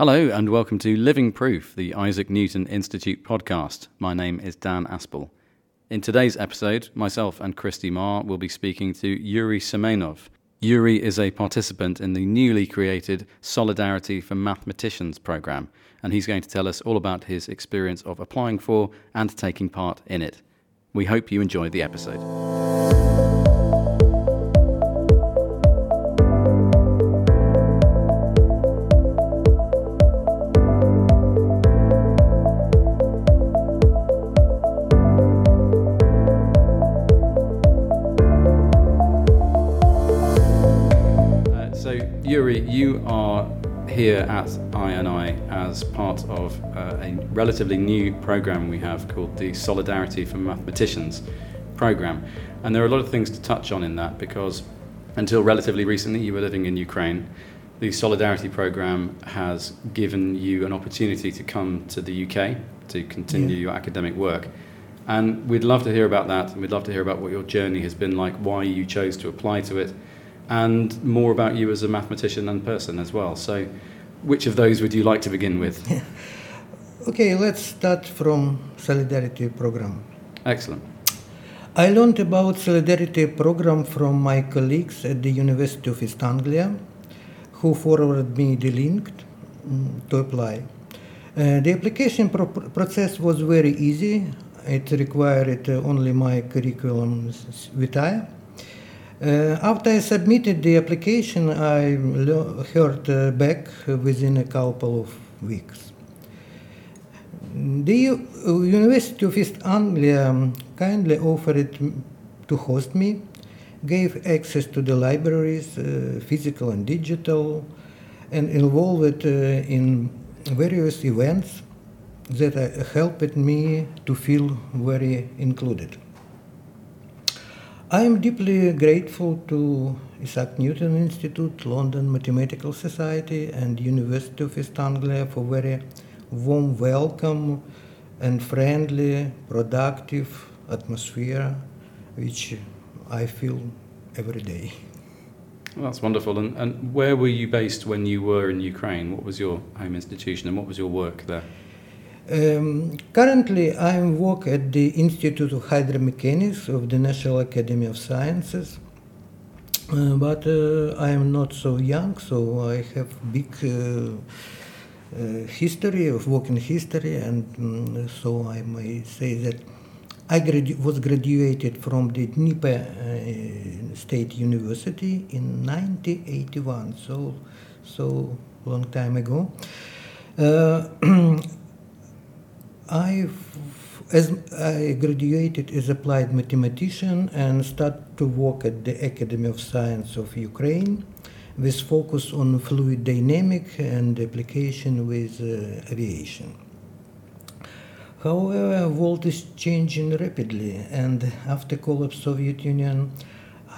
Hello, and welcome to Living Proof, the Isaac Newton Institute podcast. My name is Dan Aspel. In today's episode, myself and Christie Marr will be speaking to Yuri Semenov. Yuri is a participant in the newly created Solidarity for Mathematicians program, and he's going to tell us all about his experience of applying for and taking part in it. We hope you enjoy the episode. Yuri, you are here at INI as part of uh, a relatively new program we have called the Solidarity for Mathematicians program. And there are a lot of things to touch on in that because until relatively recently you were living in Ukraine. The Solidarity program has given you an opportunity to come to the UK to continue Yeah. your academic work. And we'd love to hear about that, and we'd love to hear about what your journey has been like, why you chose to apply to it, and more about you as a mathematician and person as well. So, which of those would you like to begin with? Okay, let's start from Solidarity Program. Excellent. I learned about Solidarity Program from my colleagues at the University of East Anglia, who forwarded me the link mm, to apply. Uh, the application pro- process was very easy. It required uh, only my curriculum vitae. Uh, after I submitted the application, I heard uh, back within a couple of weeks. The U- University of East Anglia um, kindly offered to host me, gave access to the libraries, uh, physical and digital, and involved uh, in various events that uh, helped me to feel very included. I am deeply grateful to Isaac Newton Institute, London Mathematical Society, and University of East Anglia for very warm welcome and friendly, productive atmosphere, which I feel every day. Well, that's wonderful. And, and where were you based when you were in Ukraine? What was your home institution and what was your work there? Um, currently, I work at the Institute of Hydromechanics of the National Academy of Sciences. Uh, but uh, I am not so young, so I have big uh, uh, history of working history, and mm, so I may say that I gradu- was graduated from the Dnieper uh, State University in 1981, so so long time ago. I, as I graduated as applied mathematician and started to work at the Academy of Science of Ukraine with focus on fluid dynamic and application with uh, aviation. However, world is changing rapidly, and after collapse of Soviet Union,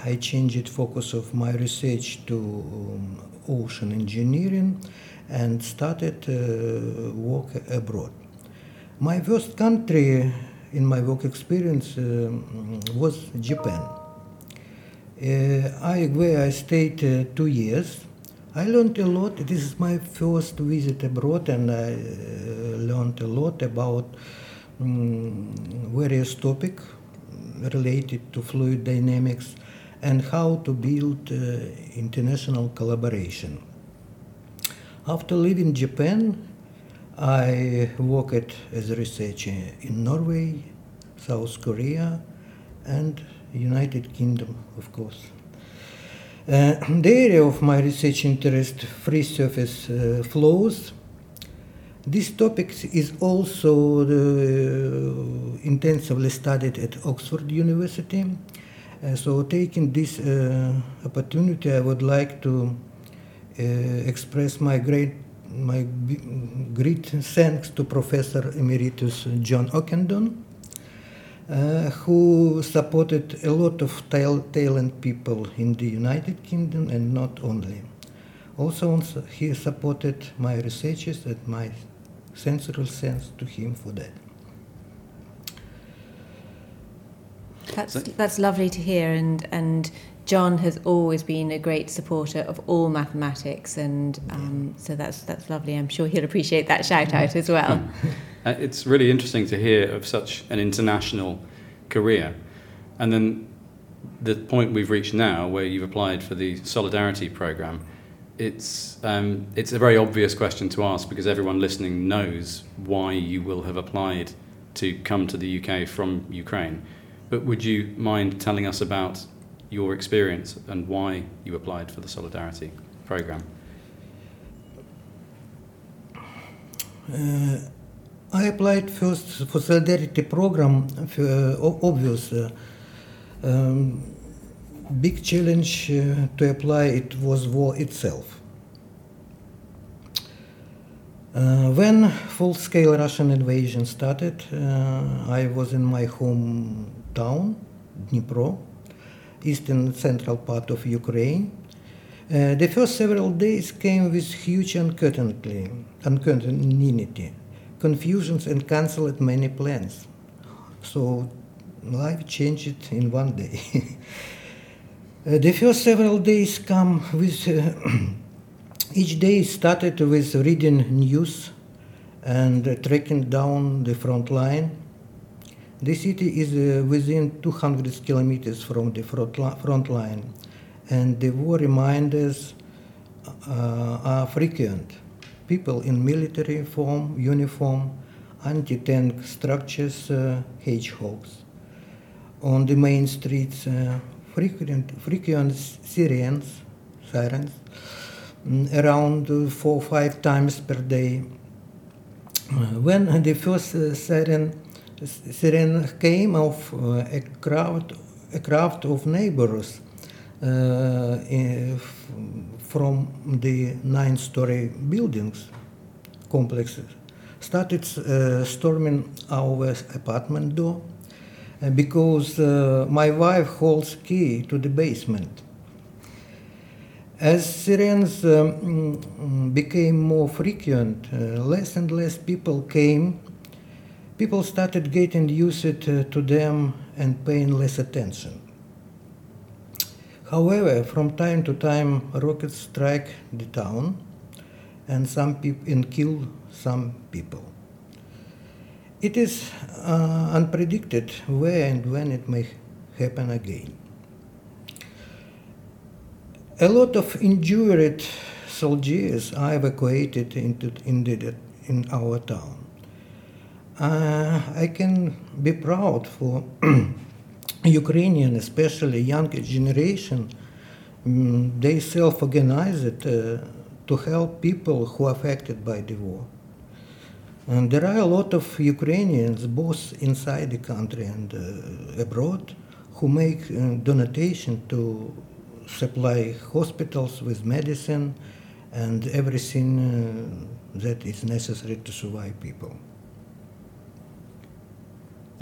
I changed focus of my research to um, ocean engineering and started uh, work abroad. My first country in my work experience um, was Japan. Uh, I, where I stayed uh, two years. I learned a lot. This is my first visit abroad, and I uh, learned a lot about um, various topics related to fluid dynamics and how to build uh, international collaboration. After leaving Japan, I worked as a researcher in Norway, South Korea, and United Kingdom, of course. Uh, the area of my research interest, free surface uh, flows. This topic is also uh, intensively studied at Oxford University. Uh, so, taking this uh, opportunity, I would like to uh, express my great my great thanks to Professor Emeritus John Ockendon, uh, who supported a lot of tal- talent people in the United Kingdom and not only. Also, also he supported my researches and my sincere thanks to him for that. That's that's lovely to hear, and and John has always been a great supporter of all mathematics, and um, so that's that's lovely. I'm sure he'll appreciate that shout out as well. Uh, it's really interesting to hear of such an international career, and then the point we've reached now, where you've applied for the Solidarity program. It's um, it's a very obvious question to ask because everyone listening knows why you will have applied to come to the UK from Ukraine. But would you mind telling us about your experience and why you applied for the Solidarity program? Uh, I applied first for Solidarity program. For, uh, obvious, uh, um, big challenge uh, to apply it was war itself. Uh, when full-scale Russian invasion started, uh, I was in my hometown, Dnipro, eastern central part of Ukraine. Uh, the first several days came with huge uncertainty, confusions, and cancelled many plans. So life changed in one day. uh, the first several days come with uh, each day started with reading news and tracking down the front line the city is uh, within 200 kilometers from the front, li- front line, and the war reminders uh, are frequent. People in military form, uniform, anti-tank structures, uh, hedgehogs. On the main streets, uh, frequent, frequent sirens, sirens, mm, around four or five times per day. Uh, when the first uh, siren siren came of uh, a crowd, a crowd of neighbors uh, from the nine-story buildings complexes started uh, storming our apartment door because my wife holds key to the basement. As sirens um, became more frequent, uh, less and less people came people started getting used uh, to them and paying less attention. However, from time to time, rockets strike the town and some peop- and kill some people. It is uh, unpredicted where and when it may happen again. A lot of injured soldiers are evacuated into in, the, in our town uh, I can be proud for Ukrainian, especially young generation. Um, they self-organized uh, to help people who are affected by the war. And there are a lot of Ukrainians, both inside the country and uh, abroad, who make uh, donation to supply hospitals with medicine and everything uh, that is necessary to survive people.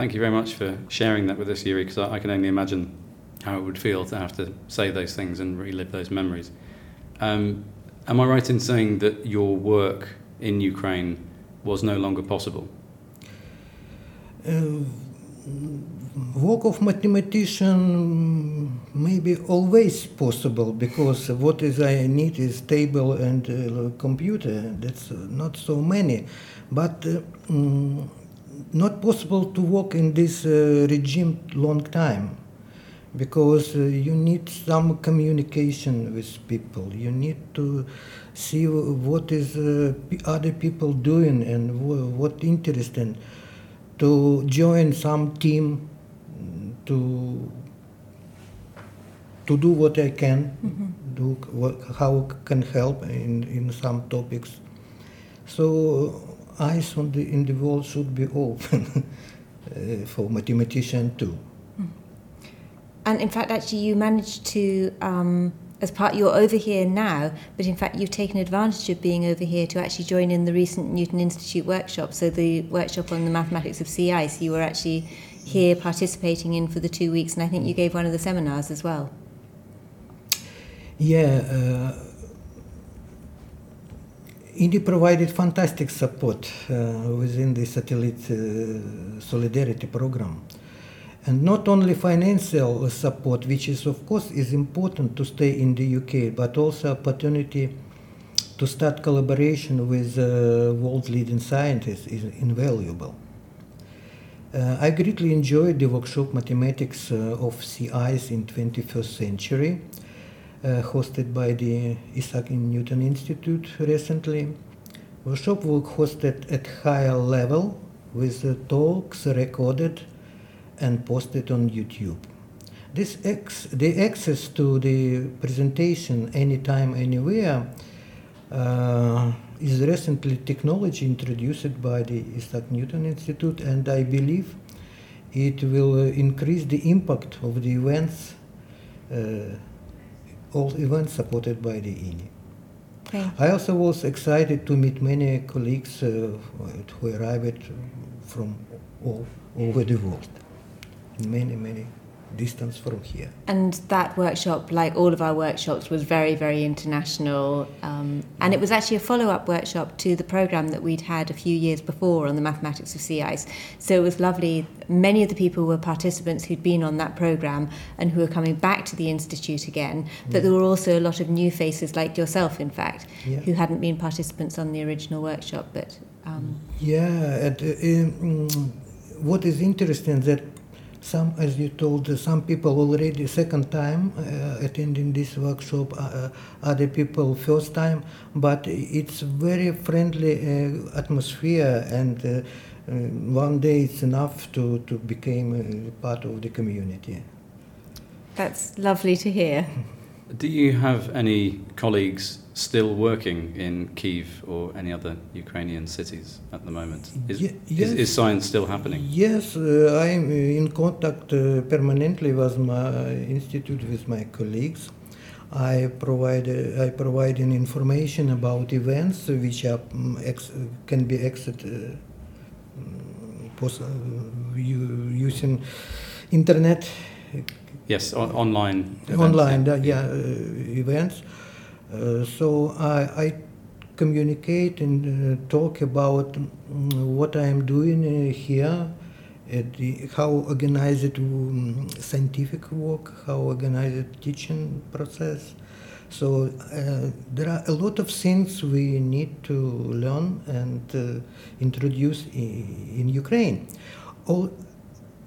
Thank you very much for sharing that with us, Yuri, because I, I, can only imagine how it would feel to have to say those things and relive those memories. Um, am I right in saying that your work in Ukraine was no longer possible? Uh, work of mathematician maybe always possible because what is I need is table and uh, computer. That's not so many, but. Uh, um, not possible to work in this uh, regime long time because uh, you need some communication with people you need to see what is uh, other people doing and what interesting to join some team to to do what I can mm-hmm. do what, how can help in in some topics so eyes on the, in the world should be open uh, for mathematician too. Hmm. And in fact, actually, you managed to, um, as part, you're over here now, but in fact, you've taken advantage of being over here to actually join in the recent Newton Institute workshop. So the workshop on the mathematics of sea ice, you were actually here participating in for the two weeks, and I think you gave one of the seminars as well. Yeah. Uh, INI provided fantastic support uh, within the satellite uh, solidarity program. and not only financial support, which is of course is important to stay in the UK, but also opportunity to start collaboration with uh, world leading scientists is invaluable. Uh, I greatly enjoyed the workshop Mathematics uh, of sea ice in 21st Century, hosted by the Isaac Newton Institute recently. Workshop was hosted at higher level with talks recorded and posted on YouTube. This ex- the access to the presentation anytime, anywhere uh, is recently technology introduced by the Isaac Newton Institute, and I believe it will uh, increase the impact of the events, uh, all events supported by the INI. I also was excited to meet many colleagues uh, who arrived from all over the world, many, many distance from here. And that workshop, like all of our workshops, was very, very international. Um, and it was actually a follow up workshop to the program that we'd had a few years before on the mathematics of sea ice. So it was lovely. Many of the people were participants who'd been on that program and who were coming back to the Institute again. But there were also a lot of new faces, like yourself, in fact, Yeah. who hadn't been participants on the original workshop. But um, Yeah, and, uh, um, what is interesting that some, as you told, uh, some people already second time uh, attending this workshop, uh, uh, other people first time, but it's very friendly uh, atmosphere, and uh, uh, one day it's enough to to become part of the community. that's lovely to hear. Do you have any colleagues still working in Kiev or any other Ukrainian cities at the moment? Is, Ye- is, is science still happening? Yes, uh, I'm in contact uh, permanently with my institute, with my colleagues. I provide uh, I providing information about events which are mm, ex- can be accessed uh, mm, uh, using internet Yes, on, online. events, online yeah. yeah, uh, events. Uh, so I, I communicate and uh, talk about mm, what I am doing uh, here, the, how organized um, scientific work, how organized teaching process. So uh, there are a lot of things we need to learn and uh, introduce in, in Ukraine, all,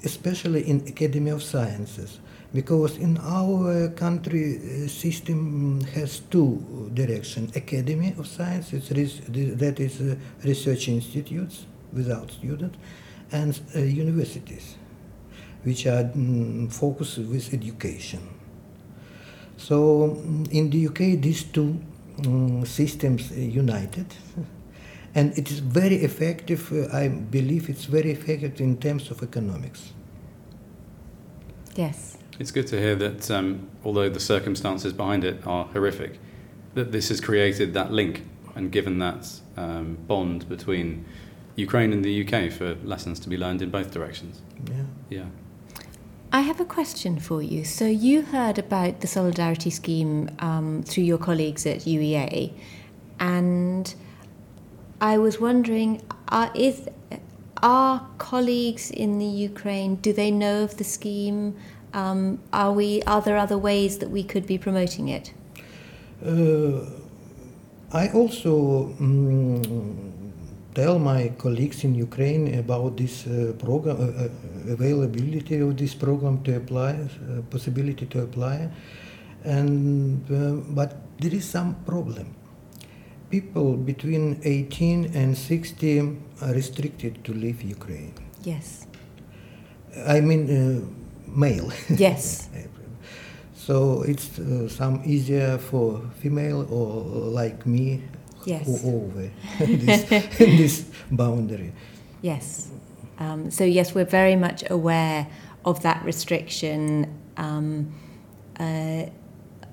especially in Academy of Sciences because in our country uh, system has two directions academy of sciences that is uh, research institutes without students and uh, universities which are mm, focused with education. So mm, in the uk these two mm, systems uh, united and it is very effective uh, i believe it's very effective in terms of economics Yes. It's good to hear that, um, although the circumstances behind it are horrific, that this has created that link and given that um, bond between Ukraine and the UK for lessons to be learned in both directions. yeah Yeah. I have a question for you. So you heard about the solidarity scheme um, through your colleagues at UEA, and I was wondering, are, is are colleagues in the Ukraine? Do they know of the scheme? Um, are we? Are there other ways that we could be promoting it? Uh, I also mm, tell my colleagues in Ukraine about this uh, program, uh, uh, availability of this program to apply, uh, possibility to apply, and uh, but there is some problem. People between 18 and 60 are restricted to leave Ukraine. Yes. I mean, uh, male. Yes. So it's uh, some easier for female or like me Yes. who over this, this boundary. Yes. Um, so, yes, we're very much aware of that restriction. Um, uh,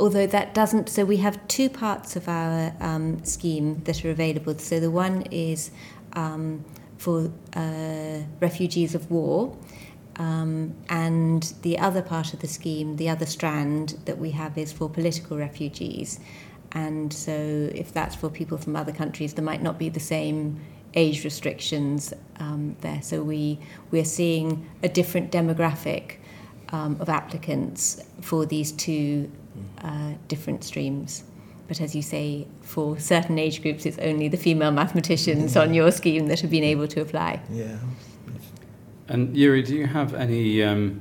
although that doesn't, so we have two parts of our um, scheme that are available. So, the one is um, for uh, refugees of war. Um, and the other part of the scheme, the other strand that we have is for political refugees. And so, if that's for people from other countries, there might not be the same age restrictions um, there. So we we're seeing a different demographic um, of applicants for these two uh, different streams. But as you say, for certain age groups, it's only the female mathematicians on your scheme that have been able to apply. Yeah. And Yuri, do you have any um,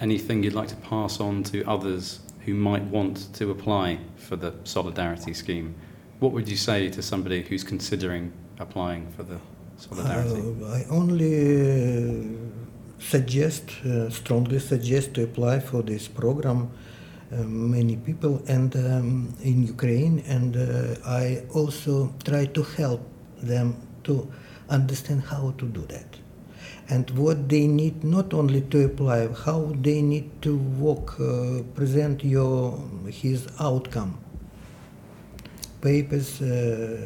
anything you'd like to pass on to others who might want to apply for the Solidarity scheme? What would you say to somebody who's considering applying for the Solidarity? Uh, I only uh, suggest, uh, strongly suggest to apply for this program. Uh, many people and um, in Ukraine, and uh, I also try to help them to understand how to do that and what they need not only to apply, how they need to work, uh, present your his outcome. Papers, uh,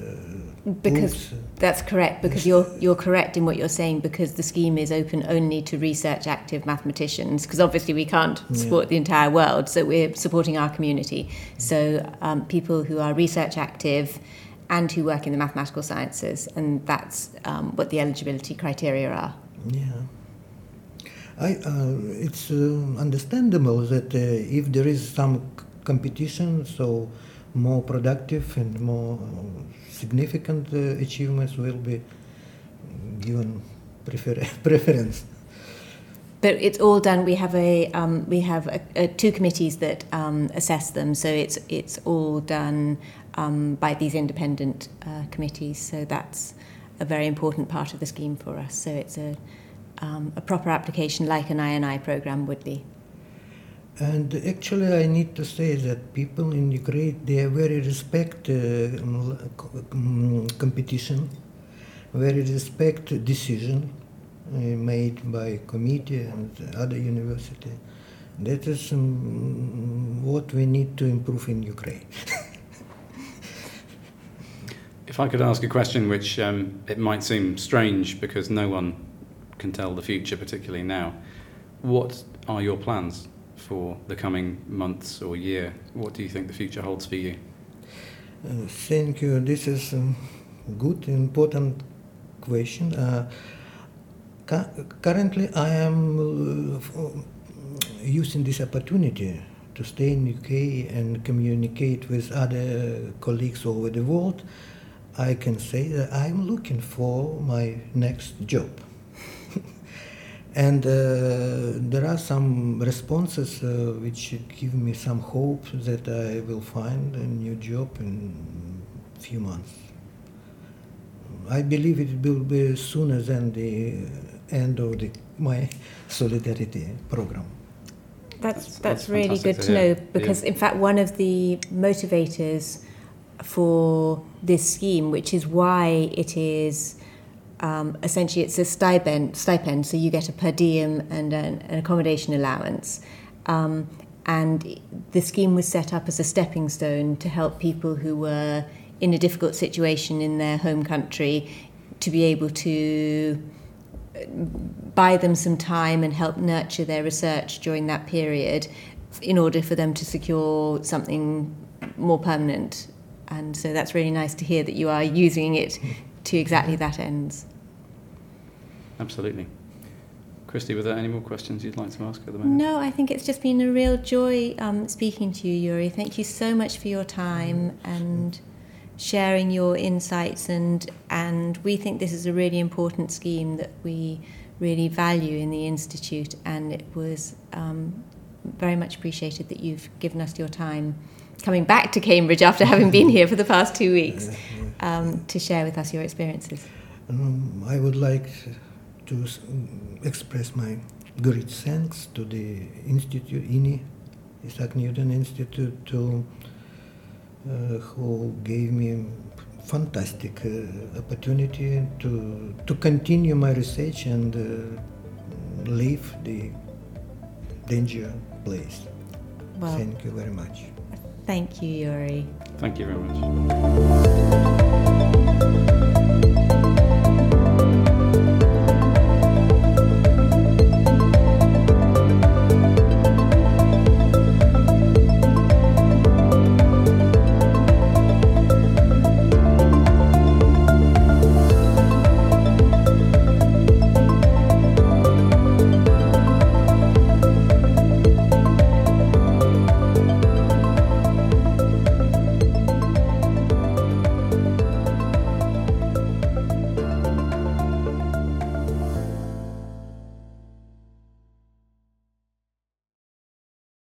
Because books. that's correct. Because you're you're correct in what you're saying. Because the scheme is open only to research active mathematicians. Because obviously we can't support the entire world, so we're supporting our community. So um, people who are research active and who work in the mathematical sciences, and that's um, what the eligibility criteria are. Yeah. I, uh, it's uh, understandable that uh, if there is some c- competition, so more productive and more significant uh, achievements will be given prefer- preference. But it's all done. We have a um, we have a, a two committees that um, assess them. So it's it's all done um, by these independent uh, committees. So that's a very important part of the scheme for us. So it's a um, a proper application like an INI program would be. And actually, I need to say that people in Ukraine they very respect uh, um, competition, very respect decision uh, made by committee and other university. That is um, what we need to improve in Ukraine. If I could ask a question which um, it might seem strange because no one can tell the future, particularly now, what are your plans for the coming months or year? What do you think the future holds for you? Uh, thank you. This is a good, important question. Uh, cu- currently, I am uh, using this opportunity to stay in UK and communicate with other colleagues over the world. I can say that I'm looking for my next job. And uh, there are some responses uh, which give me some hope that I will find a new job in a few months. I believe it will be sooner than the end of the, my solidarity program. That's That's- that's, that's really good to to know because in fact one of the motivators for this scheme, which is why it is um, essentially it's a stipend stipend, so you get a per diem and an, an accommodation allowance. Um, and the scheme was set up as a stepping stone to help people who were in a difficult situation in their home country to be able to buy them some time and help nurture their research during that period in order for them to secure something more permanent. And so that's really nice to hear that you are using it to exactly that ends. Absolutely. Christie, were there any more questions you'd like to ask at the moment? No, I think it's just been a real joy um, speaking to you, Yuri. Thank you so much for your time and sharing your insights. And, and we think this is a really important scheme that we really value in the Institute. And it was um, very much appreciated that you've given us your time coming back to Cambridge after having been here for the past two weeks um, to share with us your experiences. Um, I would like to express my great thanks to the Institute, INI, Isaac Newton Institute, to, uh, who gave me fantastic uh, opportunity to, to continue my research and uh, leave the danger place. Well, Thank you very much. thank you, Yuri. Thank you very much.